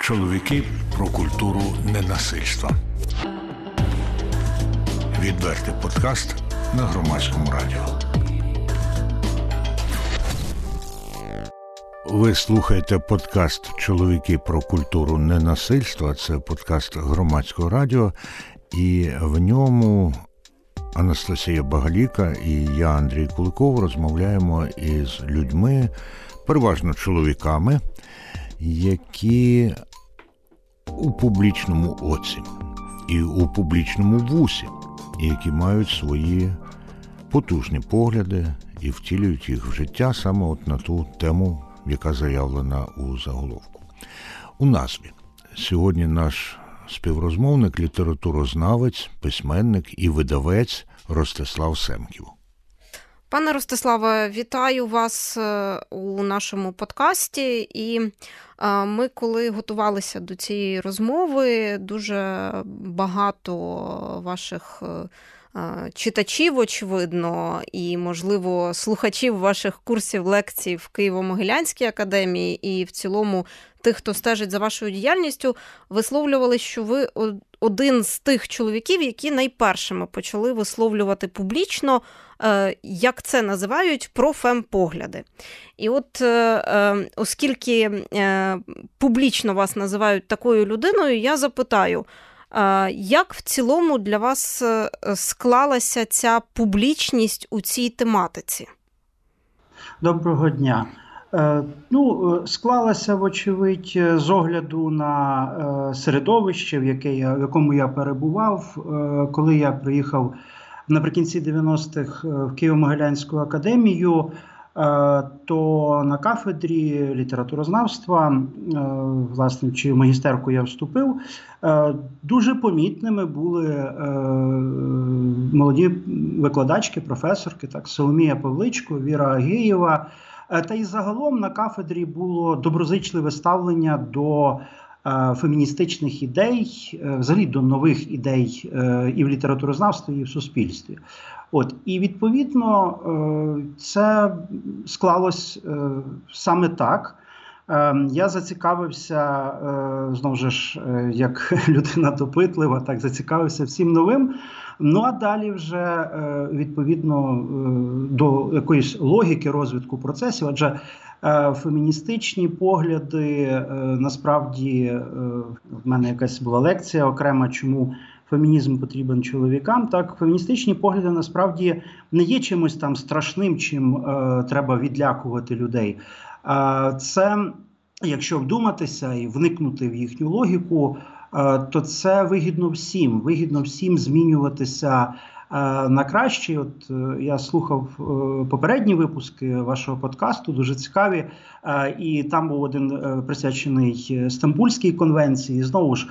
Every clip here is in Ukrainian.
Чоловіки про культуру ненасильства. Відвертий подкаст на громадському радіо. Ви слухаєте подкаст Чоловіки про культуру ненасильства. Це подкаст громадського радіо, і в ньому Анастасія Багаліка і я, Андрій Куликов, розмовляємо із людьми, переважно чоловіками, які у публічному оці і у публічному вусі, які мають свої потужні погляди і втілюють їх в життя саме от на ту тему, яка заявлена у заголовку. У назві сьогодні наш співрозмовник, літературознавець, письменник і видавець Ростислав Семків. Пане Ростиславе, вітаю вас е, у нашому подкасті. І е, ми, коли готувалися до цієї розмови, дуже багато ваших е, читачів, очевидно, і, можливо, слухачів ваших курсів лекцій в Києво-Могилянській академії, і в цілому тих, хто стежить за вашою діяльністю, висловлювали, що ви один з тих чоловіків, які найпершими почали висловлювати публічно, е, як це називають, про фемпогляди. І от, е, е, оскільки публічно вас називають такою людиною, я запитаю. Як в цілому для вас склалася ця публічність у цій тематиці? Доброго дня. Е, ну, е, склалася, вочевидь, з огляду на е, середовище, в яке я, в якому я перебував, коли я приїхав наприкінці 90-х в Києво-Могилянську академію. То на кафедрі літературознавства, власне, в магістерку я вступив, дуже помітними були молоді викладачки, професорки, так Соломія Павличко, Віра Агієва. Е, та й загалом на кафедрі було доброзичливе ставлення до е, феміністичних ідей, е, взагалі до нових ідей і в літературознавстві, і в суспільстві. От і відповідно це склалось саме так. Я зацікавився знову ж як людина допитлива, так зацікавився всім новим. Ну а далі вже е, відповідно е, до якоїсь логіки розвитку процесів, адже е, феміністичні погляди насправді в мене якась була лекція окрема, чому. Фемінізм потрібен чоловікам. Так, феміністичні погляди насправді не є чимось там страшним, чим е, треба відлякувати людей. Е, це, якщо вдуматися і вникнути в їхню логіку, Е, то це вигідно всім. Вигідно всім змінюватися е, на краще. От е, я слухав попередні випуски вашого подкасту, дуже цікаві. І там був один присвячений Стамбульській конвенції. Знову ж.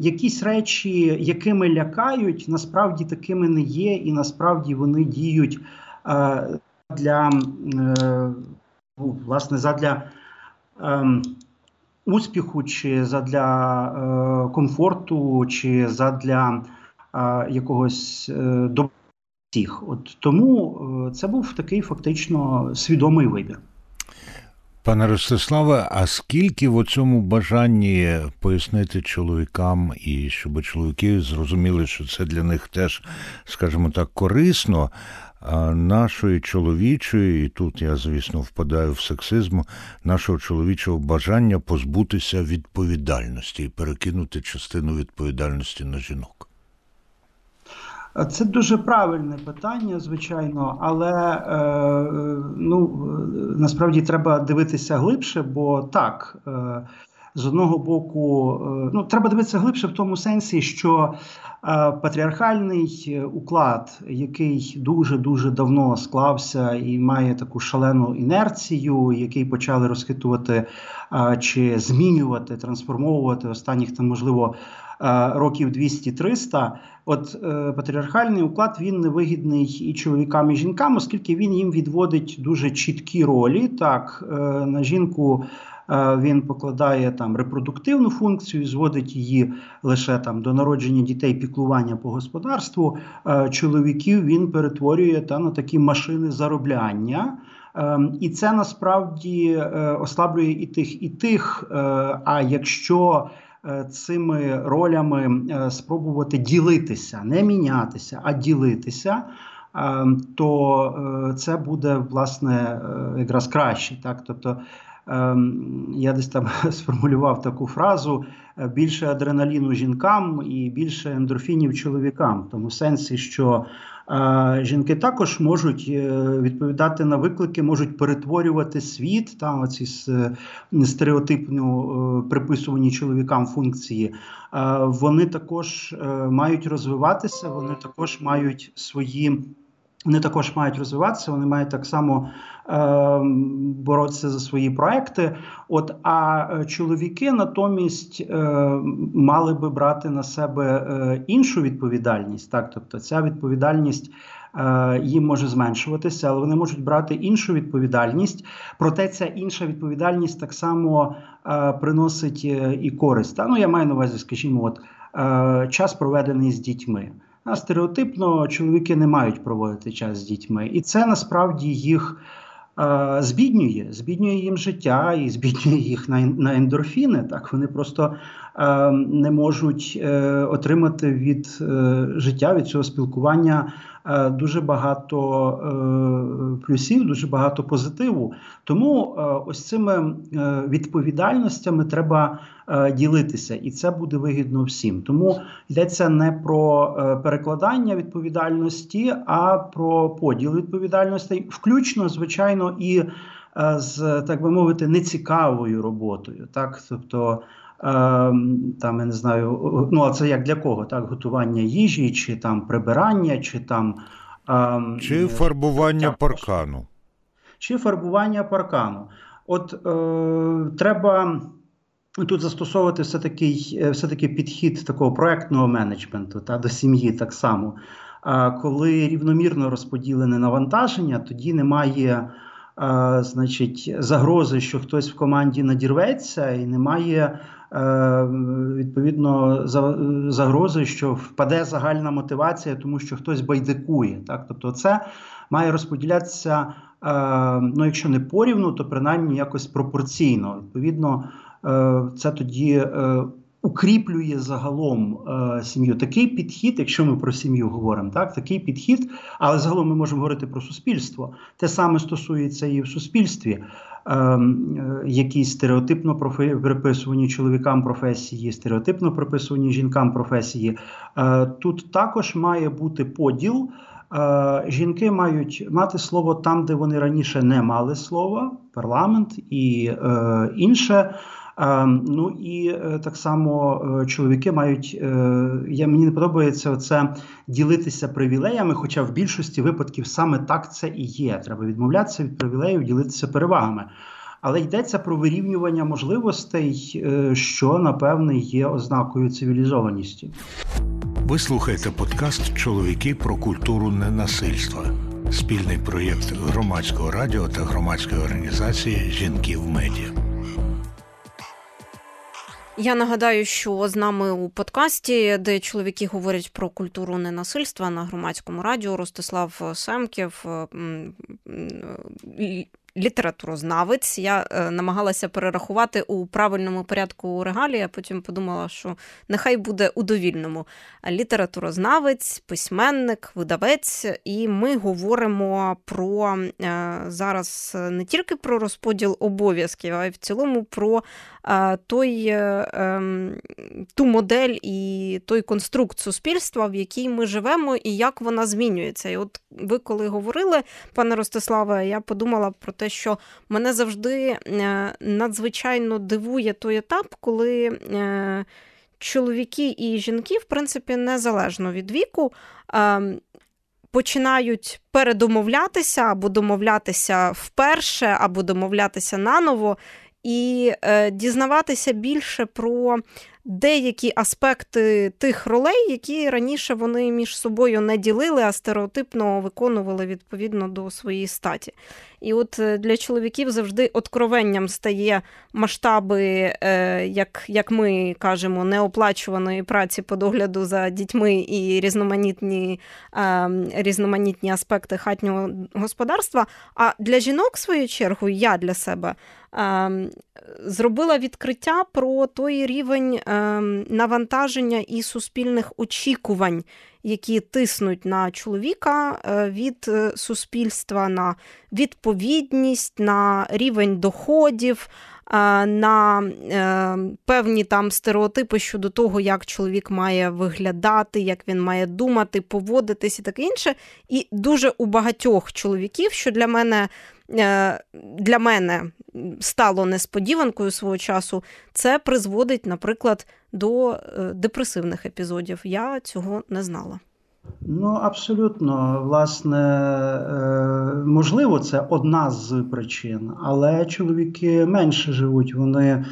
Якісь речі, якими лякають, насправді такими не є, і насправді вони діють для власне задля ем, успіху, чи задля е, комфорту, чи задля е, якогось е, всіх. От тому е, це був такий фактично свідомий вибір. Пане Ростиславе, а скільки в цьому бажанні пояснити чоловікам і щоб чоловіки зрозуміли, що це для них теж, скажімо так, корисно, нашої чоловічої, і тут я, звісно, впадаю в сексизм, нашого чоловічого бажання позбутися відповідальності і перекинути частину відповідальності на жінок? Це дуже правильне питання, звичайно, але е, ну насправді треба дивитися глибше, бо так. Е, з одного боку, е, ну треба дивитися глибше в тому сенсі, що е, патріархальний е, уклад, який дуже дуже давно склався і має таку шалену інерцію, який почали розхитувати чи змінювати, трансформовувати останніх там, можливо. Років 200-300, от е, патріархальний уклад він невигідний і чоловікам, і жінкам, оскільки він їм відводить дуже чіткі ролі. Так, е, на жінку Е, він покладає там репродуктивну функцію, зводить її лише там до народження дітей, піклування по господарству. Е, чоловіків він перетворює та на такі машини заробляння. Ем, і це насправді ослаблює і тих, і тих. А якщо цими ролями спробувати ділитися, не мінятися, а ділитися. Ем, то це буде власне якраз краще, так тобто я десь там сформулював таку фразу: е, більше адреналіну жінкам і більше ендорфінів чоловікам, в тому сенсі, що е, жінки також можуть е, відповідати на виклики, можуть перетворювати світ, там оці стереотипно приписувані чоловікам функції. Вони також мають розвиватися, вони також мають свої. Вони також мають розвиватися, вони мають так само е, боротися за свої проекти. От а е, чоловіки натомість е, мали би брати на себе е, іншу відповідальність. Так, тобто ця відповідальність е, їм може зменшуватися, але вони можуть брати іншу відповідальність. Проте ця інша відповідальність так само е, приносить е, і користь. Та? Ну я маю на увазі, скажімо, от е, час проведений з дітьми. А стереотипно чоловіки не мають проводити час з дітьми, і це насправді їх е, збіднює, збіднює їм життя і збіднює їх на на ендорфіни. Так вони просто е, не можуть е, отримати від е, життя від цього спілкування дуже багато е, плюсів, дуже багато позитиву. Тому е, ось цими відповідальностями треба ділитися, і це буде вигідно всім. Тому йдеться не про перекладання відповідальності, а про поділ відповідальності, включно, звичайно, і з так би мовити, нецікавою роботою, так тобто. Ем, там я не знаю, ну а це як для кого? Так, готування їжі, чи там прибирання, чи там ем, чи фарбування паркану. Чи фарбування паркану. От е, треба тут застосовувати все таки все таки підхід такого проектного менеджменту та до сім'ї так само. А коли рівномірно розподілене навантаження, тоді немає. Значить, загрози, що хтось в команді надірветься, і немає Е, відповідно загрози, що впаде загальна мотивація, тому що хтось байдикує. Так, тобто, це має розподілятися. Е, ну, якщо не порівну, то принаймні якось пропорційно. Відповідно, е, це тоді укріплює загалом сім'ю. Такий підхід, якщо ми про сім'ю говоримо, так такий підхід, але загалом ми можемо говорити про суспільство. Те саме стосується і в суспільстві. Ем, е, якісь стереотипно приписувані чоловікам професії, стереотипно приписувані жінкам професії. Е, тут також має бути поділ. Е, жінки мають мати слово там, де вони раніше не мали слова, парламент і інше. Ем, ну і е, так само е, чоловіки мають е, я мені не подобається це ділитися привілеями, хоча в більшості випадків саме так це і є. Треба відмовлятися від привілеїв, ділитися перевагами. Але йдеться про вирівнювання можливостей, що напевне є ознакою цивілізованості. Ви слухаєте подкаст Чоловіки про культуру ненасильства, спільний проєкт громадського радіо та громадської організації Жінки в медіа. Я нагадаю, що з нами у подкасті, де чоловіки говорять про культуру ненасильства на громадському радіо, Ростислав Семків літературознавець. Я е, намагалася перерахувати у правильному порядку регалії, а потім подумала, що нехай буде у довільному. Літературознавець, письменник, видавець, і ми говоримо про е, зараз не тільки про розподіл обов'язків, а й в цілому про е, той, ем, ту модель і той конструкт суспільства, в якій ми живемо, і як вона змінюється. І от ви коли говорили, пане Ростиславе, я подумала про те, що мене завжди е, надзвичайно дивує той етап, коли е, чоловіки і жінки, в принципі, незалежно від віку. Е, починають передомовлятися або домовлятися вперше, або домовлятися наново, і дізнаватися більше про деякі аспекти тих ролей, які раніше вони між собою не ділили, а стереотипно виконували відповідно до своєї статі. І от е, для чоловіків завжди откровенням стає масштаби, е, як як ми кажемо, неоплачуваної праці по догляду за дітьми і різноманітні ем, різноманітні аспекти хатнього господарства. А для жінок, в свою чергу, я для себе зробила відкриття про той рівень навантаження і суспільних очікувань, які тиснуть на чоловіка е, від е, суспільства, на відповідність, на рівень доходів. Е, на певні там стереотипи щодо того, як чоловік має виглядати, як він має думати, поводитись і таке інше. І дуже у багатьох чоловіків, що для мене для мене стало несподіванкою свого часу, це призводить, наприклад, до е, депресивних епізодів. Я цього не знала. Ну, абсолютно, власне, е, можливо, це одна з причин, але чоловіки менше живуть, вони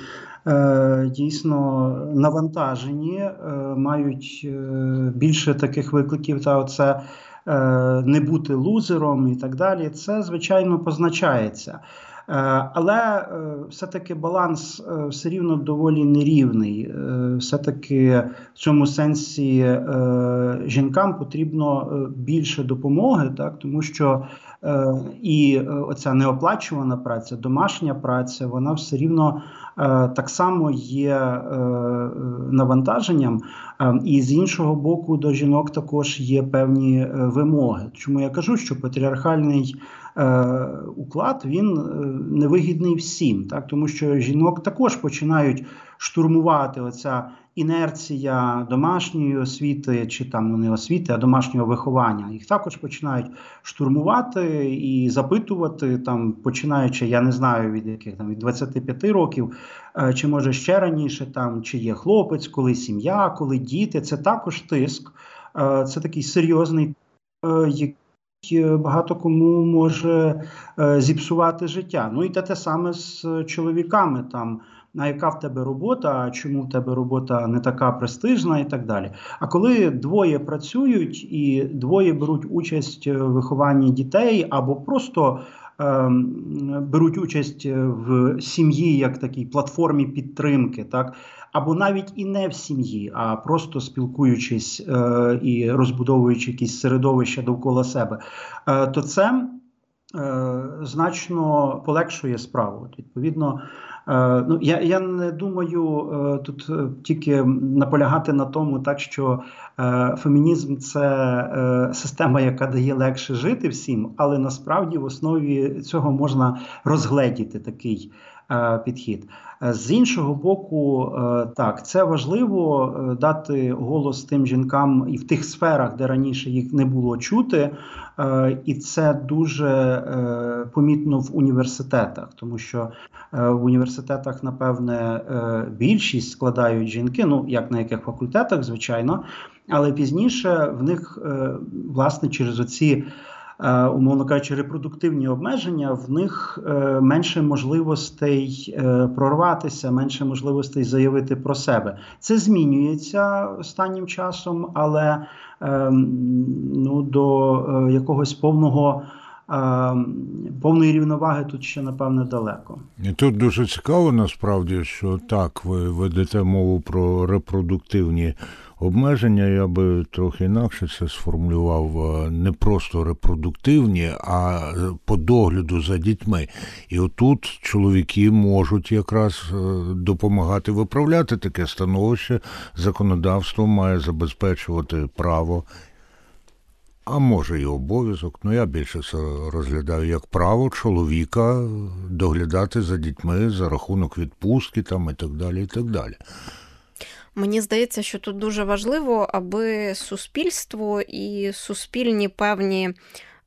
е, дійсно навантажені, мають більше таких викликів. Та оце не бути лузером і так далі. Це звичайно позначається. Е, але е, все-таки баланс е, все рівно доволі нерівний. Все-таки в цьому сенсі жінкам потрібно більше допомоги, так тому що і оця неоплачувана праця, домашня праця, вона все рівно так само є навантаженням. І з іншого боку, до жінок також є певні вимоги. Чому я кажу, що патріархальний Е, уклад він е, невигідний всім, так тому що жінок також починають штурмувати оця інерція домашньої освіти, чи там ну не освіти, а домашнього виховання. Їх також починають штурмувати і запитувати там, починаючи, я не знаю від яких там від 25 років, е, чи може ще раніше, там чи є хлопець, коли сім'я, коли діти. Це також тиск, це такий серйозний. Е, багато кому може е, зіпсувати життя. Ну і те те саме з чоловіками там. А яка в тебе робота, чому в тебе робота не така престижна, і так далі. А коли двоє працюють і двоє беруть участь в вихованні дітей, або просто е, беруть участь в сім'ї як такій платформі підтримки, так або навіть і не в сім'ї, а просто спілкуючись е, і розбудовуючи якісь середовища довкола себе, е, то це значно полегшує справу. Відповідно, е, ну я я не думаю е, тут е, тільки наполягати на тому, так що фемінізм це система, яка дає легше жити всім, але насправді в основі цього можна розгледіти такий. Е, підхід. Е, з іншого боку, е, так це важливо дати голос тим жінкам і в тих сферах, де раніше їх не було чути, і це дуже помітно в університетах, тому що в університетах, напевне, більшість складають жінки, ну як на яких факультетах, звичайно, але пізніше в них власне через оці. Е, умовно кажучи, репродуктивні обмеження, в них е, менше можливостей е, прорватися, менше можливостей заявити про себе. Це змінюється останнім часом, але ну, до якогось повного. Повної рівноваги тут ще напевне далеко. І Тут дуже цікаво насправді, що так ви ведете мову про репродуктивні обмеження, я би трохи інакше це сформулював е, не просто репродуктивні, а по догляду за дітьми. І отут чоловіки можуть якраз е, допомагати виправляти таке становище. Законодавство має забезпечувати право. А може і обов'язок, ну я більше це розглядаю як право чоловіка доглядати за дітьми за рахунок відпустки там і так далі. і так далі. Мені здається, що тут дуже важливо, аби суспільство і суспільні певні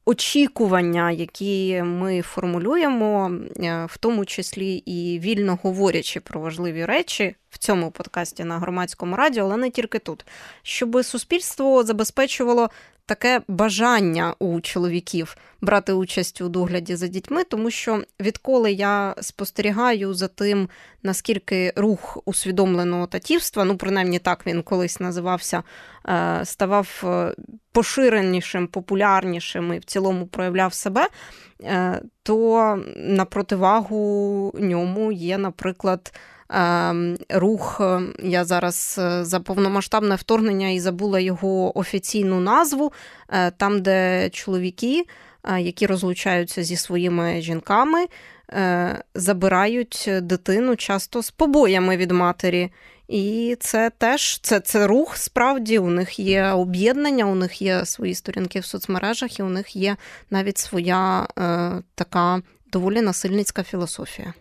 очікування, які ми формулюємо, е, в тому числі і вільно говорячи про важливі речі в цьому подкасті на громадському радіо, але не тільки тут, щоб суспільство забезпечувало таке бажання у чоловіків брати участь у догляді за дітьми, тому що відколи я спостерігаю за тим, наскільки рух усвідомленого татівства, ну принаймні так він колись називався, е, ставав е, поширенішим, популярнішим і в цілому проявляв себе, е, то на противагу ньому є, наприклад. Ем, рух. Е, я зараз е, за повномасштабне вторгнення і забула його офіційну назву, е, там, де чоловіки, які розлучаються зі своїми жінками, забирають дитину часто з побоями від матері. І це теж це, це рух справді. У них є об'єднання, у них є свої сторінки в соцмережах, і у них є навіть своя е, така доволі насильницька філософія.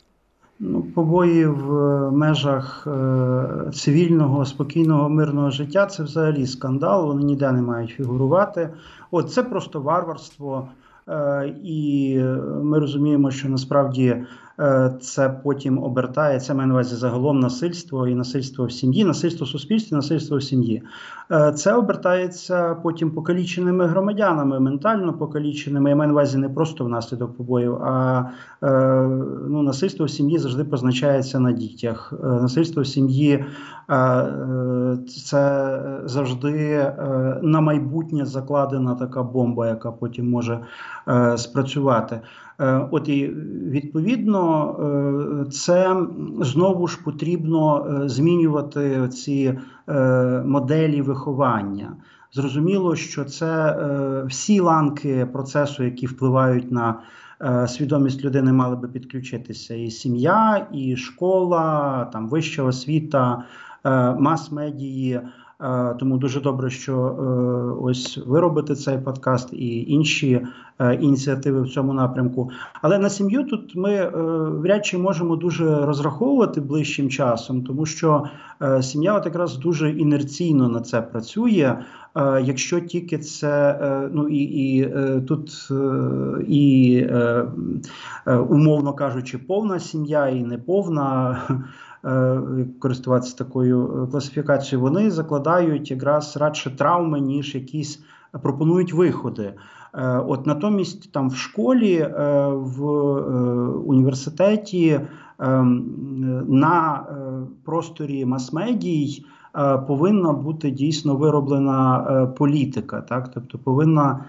Побої в е, межах е, цивільного, спокійного, мирного життя це взагалі скандал. Вони ніде не мають фігурувати. От це просто варварство. Е, і ми розуміємо, що насправді це потім обертається маю на увазі загалом насильство і насильство в сім'ї, насильство в суспільстві, насильство в сім'ї. Е, це обертається потім покаліченими громадянами, ментально покаліченими. Я маю на увазі не просто внаслідок побоїв, а е, ну, насильство в сім'ї завжди позначається на дітях. Насильство в сім'ї це завжди на майбутнє закладена така бомба, яка потім може спрацювати. Е, от і відповідно е, це знову ж потрібно е, змінювати ці моделі виховання. Зрозуміло, що це всі ланки процесу, які впливають на свідомість людини, мали би підключитися. І сім'я, і школа, там вища освіта, мас-медії. Тому дуже добре, що е, ось ви робите цей подкаст і інші е, ініціативи в цьому напрямку. Але на сім'ю тут ми е, вряд чи можемо дуже розраховувати ближчим часом, тому що сім'я от якраз дуже інерційно на це працює. Якщо тільки це ну і і тут і умовно кажучи, повна сім'я і неповна. Е, користуватися такою е, класифікацією, вони закладають якраз радше травми, ніж якісь пропонують виходи. Е, от натомість там в школі, в університеті на просторі мас-медій повинна бути дійсно вироблена політика, так тобто повинна.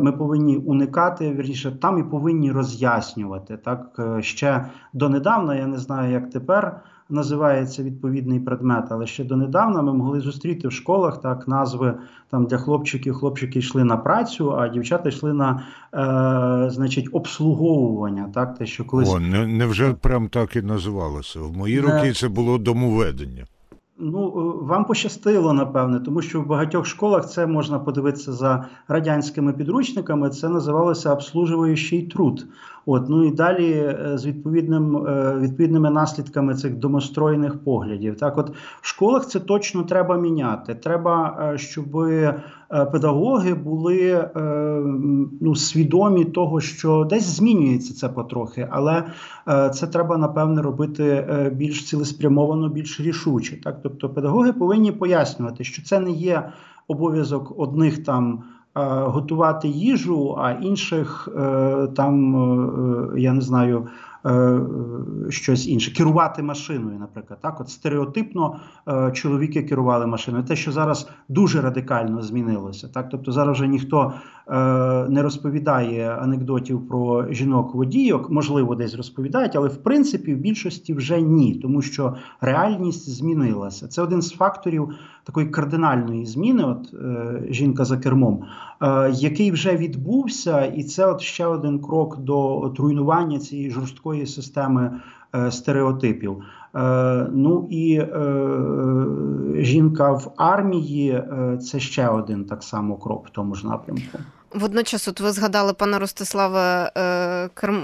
Ми повинні уникати вірніше, там і повинні роз'яснювати так ще донедавна. Я не знаю, як тепер називається відповідний предмет, але ще донедавна ми могли зустріти в школах так назви там для хлопчиків. Хлопчики йшли на працю, а дівчата йшли на е, значить обслуговування. Так, те, що колись О, не, невже прям так і називалося? В мої роки це було домоведення. Ну, е, вам пощастило, напевне, тому що в багатьох школах це можна подивитися за радянськими підручниками. Це називалося обслужуючий труд. От ну і далі е, з відповідним е, відповідними наслідками цих домостроєних поглядів. Так, от в школах це точно треба міняти. Треба, е, щоб педагоги були ну, свідомі того, що десь змінюється це потрохи, але це треба напевне робити більш цілеспрямовано, більш рішуче. Так, тобто педагоги повинні пояснювати, що це не є обов'язок одних там. Е, готувати їжу, а інших е, там е, я не знаю. Щось інше, керувати машиною, наприклад, так, от стереотипно чоловіки керували машиною. Те, що зараз дуже радикально змінилося, так, тобто зараз вже ніхто не розповідає анекдотів про жінок-водійок, можливо, десь розповідають, але в принципі в більшості вже ні, тому що реальність змінилася. Це один з факторів такої кардинальної зміни. От жінка за кермом. Е, який вже відбувся, і це от ще один крок до от руйнування цієї жорсткої системи е, стереотипів. Е, ну і жінка в армії це ще один так само крок в тому ж напрямку. Водночас, от ви згадали, пане Ростиславе,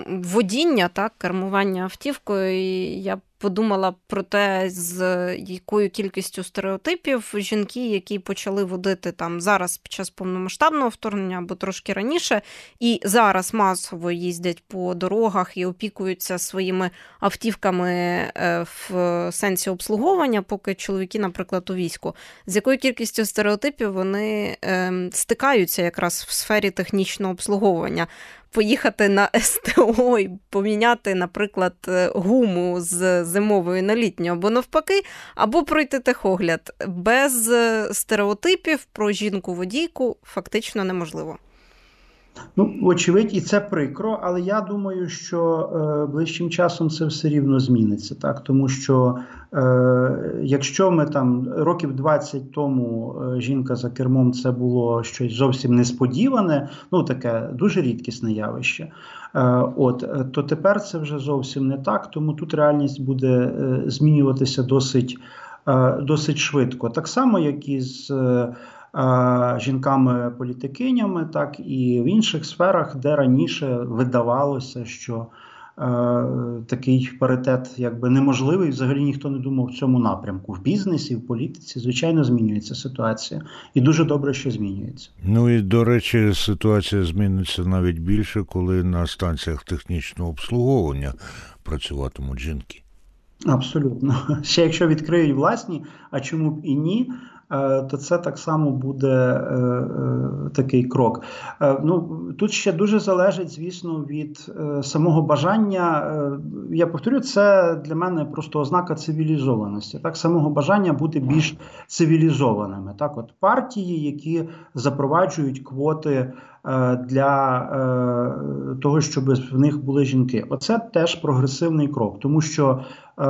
водіння, так, кермування автівкою. і Я подумала про те, з якою кількістю стереотипів жінки, які почали водити там зараз під час повномасштабного вторгнення або трошки раніше, і зараз масово їздять по дорогах і опікуються своїми автівками е, в сенсі обслуговування, поки чоловіки, наприклад, у війську, з якою кількістю стереотипів вони ем, стикаються якраз в сфері технічного обслуговування поїхати на СТО і поміняти, наприклад, е, гуму з зимової на літню, або навпаки, або пройти техогляд. Без е, стереотипів про жінку-водійку фактично неможливо. Ну, вочевидь, і це прикро, але я думаю, що е, ближчим часом це все рівно зміниться, так тому що е, якщо ми там років 20 тому е, жінка за кермом це було щось зовсім несподіване, ну таке дуже рідкісне явище. Е, от е, то тепер це вже зовсім не так, тому тут реальність буде е, змінюватися досить, досить швидко, так само, як і з. Е, жінками-політикинями, так і в інших сферах, де раніше видавалося, що е, такий паритет якби неможливий. Взагалі ніхто не думав в цьому напрямку. В бізнесі, в політиці, звичайно, змінюється ситуація, і дуже добре, що змінюється. Ну і до речі, ситуація зміниться навіть більше, коли на станціях технічного обслуговування працюватимуть жінки. Абсолютно, ще якщо відкриють власні, а чому б і ні, то це так само буде е, е, такий крок. Ну тут ще дуже залежить, звісно, від самого бажання. Я повторю, це для мене просто ознака цивілізованості, так самого бажання бути більш цивілізованими. Так, от партії, які запроваджують квоти. Для е, того, щоб в них були жінки, оце теж прогресивний крок, тому що е,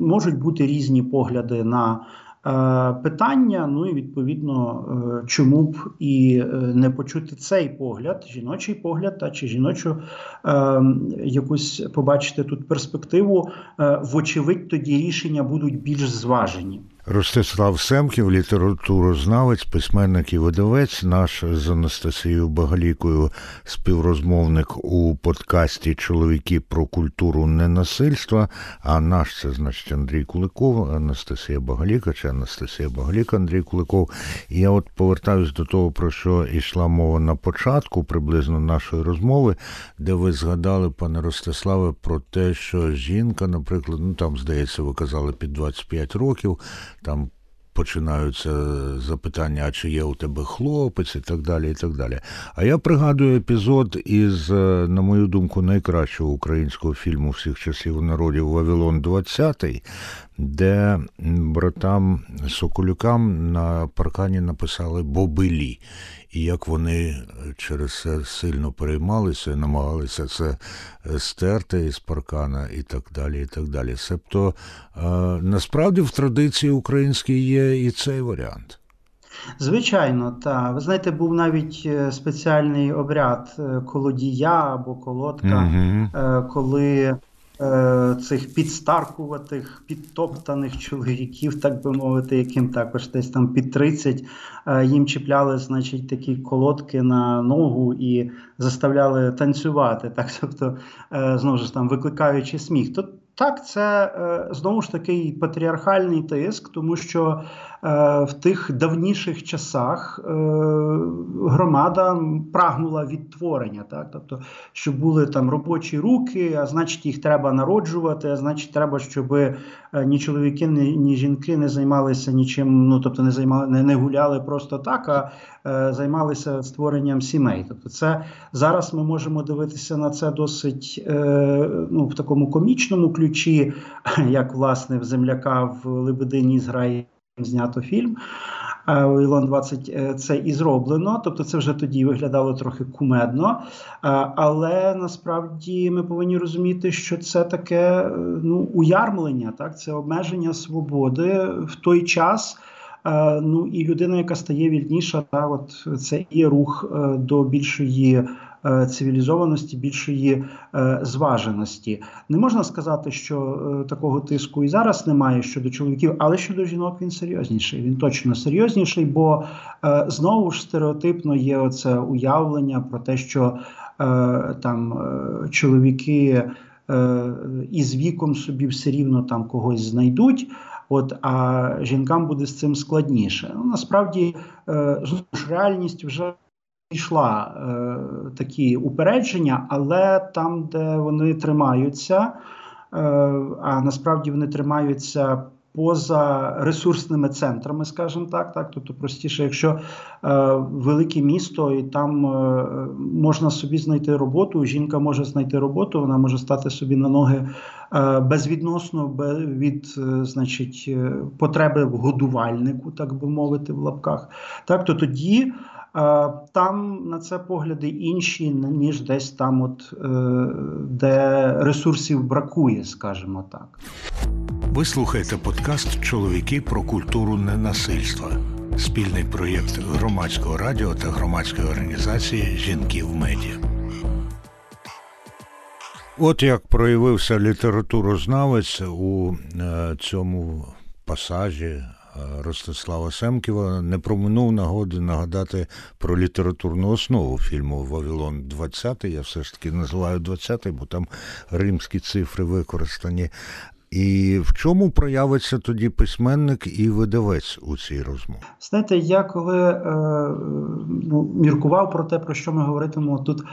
можуть бути різні погляди на Е, питання. Ну і відповідно, е, чому б і е, не почути цей погляд, жіночий погляд, та чи жіночу якусь побачити тут перспективу, вочевидь, тоді рішення будуть більш зважені. Ростислав Семків, літературознавець, письменник і видавець, наш з Анастасією Багалікою співрозмовник у подкасті Чоловіки про культуру ненасильства. А наш це значить Андрій Куликов, Анастасія Багаліка чи Анастасія Багаліка, Андрій Куликов. І я от повертаюсь до того, про що йшла мова на початку приблизно нашої розмови, де ви згадали, пане Ростиславе, про те, що жінка, наприклад, ну там здається, ви казали під 25 років там починаються запитання, а чи є у тебе хлопець, і так далі. і так далі. А я пригадую епізод із, е, на мою думку, найкращого українського фільму всіх часів народів Вавилон 20 де братам Соколюкам на паркані написали Бобилі і як вони через це сильно переймалися, намагалися це е, стерти із паркана і так далі. і так далі. Себто е, насправді в традиції українській є і цей варіант. Звичайно, так. Ви знаєте, був навіть е, спеціальний обряд колодія або колодка, угу. коли Е, цих підстаркуватих, підтоптаних чоловіків, так би мовити, яким також десь там під 30, е, їм чіпляли, значить, такі колодки на ногу і заставляли танцювати, так, тобто, е, знову ж там викликаючи сміх. То так, це знову ж таки патріархальний тиск, тому що Е, в тих давніших часах е, громада прагнула відтворення, так тобто, щоб були там робочі руки, а значить, їх треба народжувати. А значить, треба, щоб е, ні чоловіки, ні, ні жінки не займалися нічим. Ну тобто, не займали, не, не гуляли просто так, а займалися створенням сімей. Тобто, це зараз ми можемо дивитися на це досить ну, в такому комічному ключі, як власне в земляка в Лебедині зграє знято фільм. Ілон 20 е, це і зроблено, тобто це вже тоді виглядало трохи кумедно. Але насправді ми повинні розуміти, що це таке е, ну, уярмлення, так це обмеження свободи в той час. Ну і людина, яка стає вільніша, так, от це є рух е, до більшої Е, цивілізованості, більшої е, зваженості. Не можна сказати, що е, такого тиску і зараз немає щодо чоловіків, але щодо жінок він серйозніший. Він точно серйозніший, бо знову ж стереотипно є оце уявлення про те, що там чоловіки. і з віком собі все рівно там когось знайдуть. От, а жінкам буде з цим складніше. Ну, Насправді ж реальність вже йшла е, такі упередження, але там, де вони тримаються, е, а насправді вони тримаються. Поза ресурсними центрами, скажімо так, так, тобто простіше, якщо е, велике місто і там е, можна собі знайти роботу, жінка може знайти роботу, вона може стати собі на ноги е, безвідносно від е, значить, е, потреби в годувальнику, так би мовити, в лапках, так то тоді там на це погляди інші, ніж десь там, от е, де ресурсів бракує, скажімо так. Ви слухаєте подкаст Чоловіки про культуру ненасильства, спільний проєкт громадського радіо та громадської організації Жінки в медіа. От як проявився літературознавець у е, цьому пасажі Ростислава Семківа не проминув нагоди нагадати про літературну основу фільму Вавилон 20 Я все ж таки називаю 20-й, бо там римські цифри використані. І в чому проявиться тоді письменник і видавець у цій розмові? Знаєте, я коли е, ну, міркував про те, про що ми говоритимемо тут е,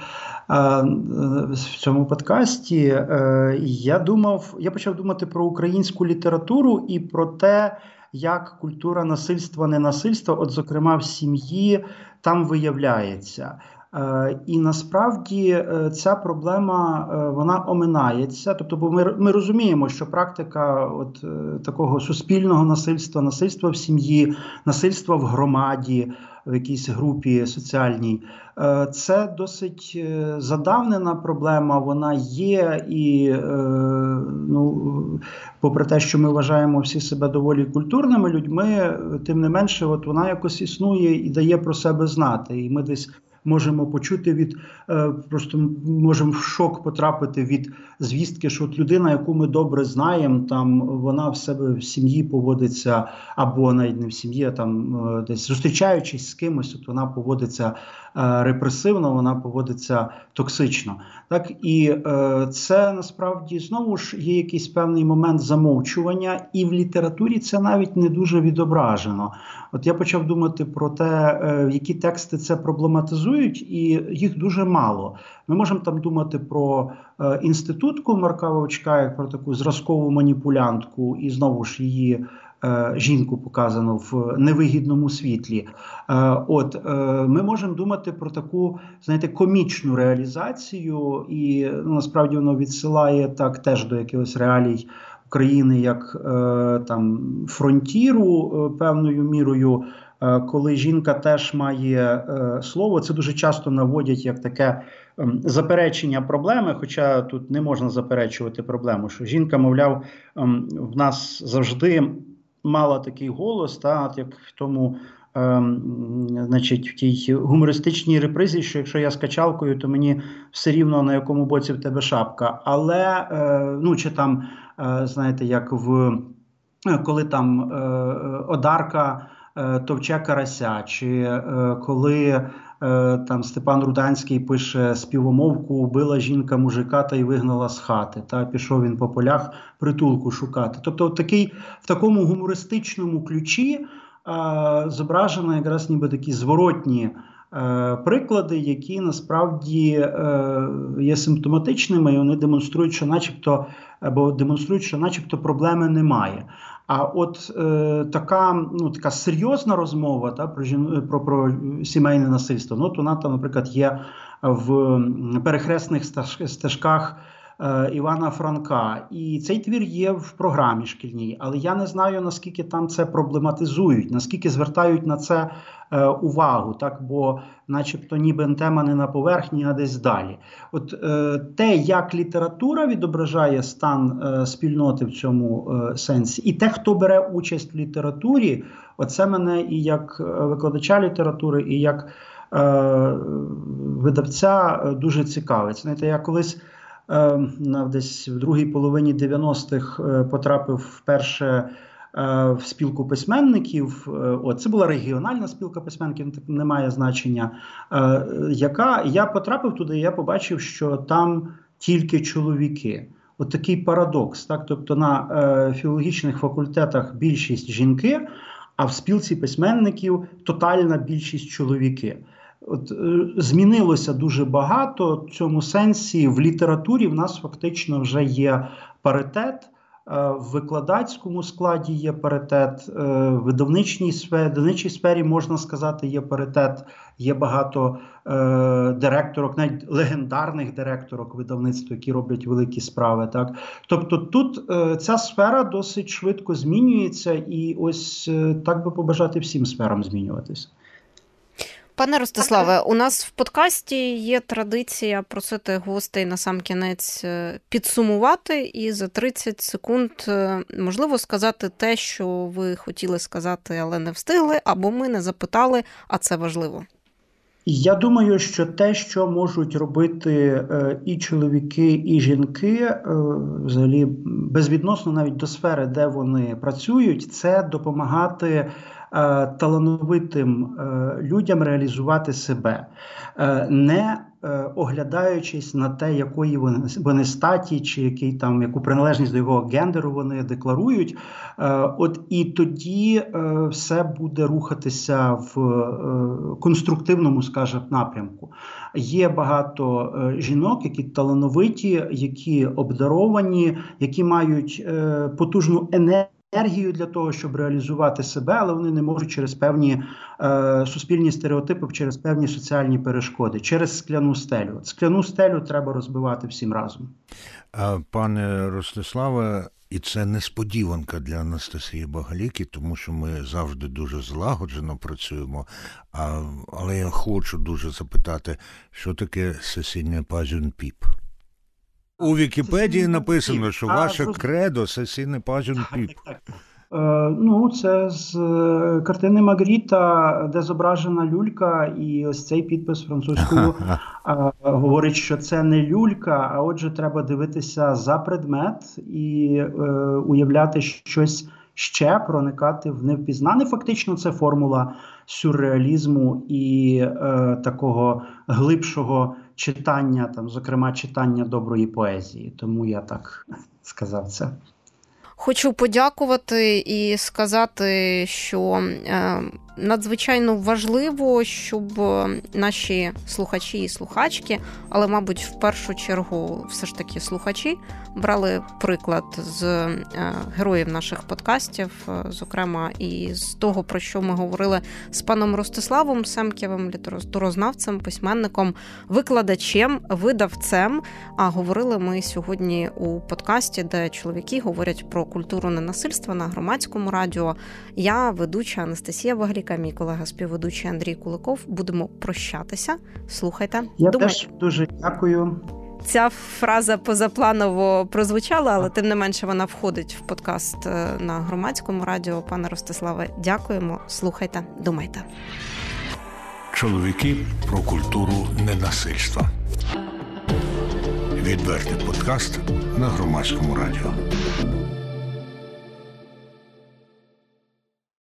в цьому подкасті, е, я думав, я почав думати про українську літературу і про те як культура насильства, ненасильства, от, зокрема, в сім'ї там виявляється. Е, і насправді е, ця проблема е, вона оминається. Тобто, бо ми ми розуміємо, що практика от такого суспільного насильства, насильства в сім'ї, насильства в громаді, в якійсь групі соціальній, це досить задавнена проблема. Вона є, і ну, попри те, що ми вважаємо всі себе доволі культурними людьми, тим не менше, от вона якось існує і дає про себе знати. І ми десь можемо почути від е, просто можемо в шок потрапити від звістки, що от людина, яку ми добре знаємо, там вона в себе в сім'ї поводиться, або навіть не в сім'ї, а там е, десь зустрічаючись з кимось, от вона поводиться репресивно, вона поводиться токсично. Так і це насправді знову ж є якийсь певний момент замовчування, і в літературі це навіть не дуже відображено. От я почав думати про те, які тексти це проблематизують і їх дуже мало. Ми можемо там думати про е, інститутку Марка Вовчка, як про таку зразкову маніпулянтку, і знову ж її. Е, жінку показано в невигідному світлі. Е, от ми можемо думати про таку, знаєте, комічну реалізацію, і ну, насправді воно відсилає так теж до якихось реалій України, як там фронтіру певною мірою. Е, коли жінка теж має е, слово, це дуже часто наводять як таке ем, заперечення проблеми. Хоча тут не можна заперечувати проблему, що жінка, мовляв, ем, в нас завжди мала такий голос, та як в тому. Ем, значить, в тій гумористичній репризі, що якщо я з качалкою, то мені все рівно на якому боці в тебе шапка. Але е, ну чи там знаєте, як в коли там Одарка Е, товче карася, чи е, коли е, там Степан Руданський пише співомовку, убила жінка мужика та й вигнала з хати. Та пішов він по полях притулку шукати. Тобто, такий в такому гумористичному ключі зображено якраз ніби такі зворотні. Приклади, які насправді є симптоматичними, і вони демонструють, що, начебто, або демонструють, що, начебто, проблеми немає. А от е, така ну, така серйозна розмова та, про про, про сімейне насильство, ну, от вона там, наприклад, є в перехресних стежках е, Івана Франка. І цей твір є в програмі шкільній, але я не знаю, наскільки там це проблематизують, наскільки звертають на це Е, увагу, так бо, начебто, ніби тема не на поверхні, а десь далі. От е, те, як література відображає стан е, спільноти в цьому сенсі, і те, хто бере участь в літературі, оце мене і як викладача літератури, і як видавця дуже цікавить. Знаєте, я колись. Десь в другій половині 90-х потрапив вперше Е, в спілку письменників. Е, О, це була регіональна спілка письменників, не має значення. Е, яка я потрапив туди, і я побачив, що там тільки чоловіки. от такий парадокс. Так? Тобто на е, філологічних факультетах більшість жінки, а в спілці письменників тотальна більшість чоловіки. От е, Змінилося дуже багато в цьому сенсі. В літературі в нас фактично вже є паритет. Е, в викладацькому складі є паритет, е, в видавничній сфері, видавничій сфері можна сказати, є паритет. Є багато е, директорок, навіть легендарних директорок видавництва, які роблять великі справи. Так, тобто, тут е, ця сфера досить швидко змінюється, і ось е, так би побажати всім сферам змінюватися. Пане Ростиславе, у нас в подкасті є традиція просити гостей на сам кінець е, підсумувати і за 30 секунд е, можливо сказати те, що ви хотіли сказати, але не встигли, або ми не запитали, а це важливо. Я думаю, що те, що можуть робити е, і чоловіки, і жінки, взагалі безвідносно навіть до сфери, де вони працюють, це допомагати. Е, талановитим е, людям реалізувати себе, е, не оглядаючись на те, якої вони статі, чи який там яку приналежність до його гендеру вони декларують. От і тоді все буде рухатися в конструктивному, скажімо, напрямку. Є багато жінок, які талановиті, які обдаровані, які мають потужну енергію енергію для того, щоб реалізувати себе, але вони не можуть через певні е, суспільні стереотипи, через певні соціальні перешкоди, через скляну стелю. Скляну стелю треба розбивати всім разом. Пане Ростиславе, і це несподіванка для Анастасії Багаліки, тому що ми завжди дуже злагоджено працюємо. А, Але я хочу дуже запитати, що таке сесійне пазюн піп. У Вікіпедії написано, що ваше кредо сесійний пажин піп. Е, ну, це з е, картини Магріта, де зображена люлька, і ось цей підпис французькою говорить, що це не люлька, а отже, треба дивитися за предмет і е, уявляти щось ще, проникати в невпізнане. Фактично, це формула сюрреалізму і е, такого глибшого читання, там, зокрема, читання доброї поезії. Тому я так сказав це. Хочу подякувати і сказати, що е, надзвичайно важливо, щоб наші слухачі і слухачки, але, мабуть, в першу чергу, все ж таки слухачі брали приклад з е, героїв наших подкастів, е, зокрема, і з того, про що ми говорили з паном Ростиславом Семкєвим, літературознавцем, письменником, викладачем, видавцем. А говорили ми сьогодні у подкасті, де чоловіки говорять про культуру ненасильства на громадському радіо. Я ведуча Анастасія Вагліка, мій колега співведучий Андрій Куликов. Будемо прощатися. Слухайте, я думайте. теж дуже дякую. Ця фраза позапланово прозвучала, але тим не менше вона входить в подкаст е, на громадському радіо. Пане Ростиславе, дякуємо. Слухайте, думайте. Чоловіки про культуру ненасильства. Відвертий подкаст на громадському радіо.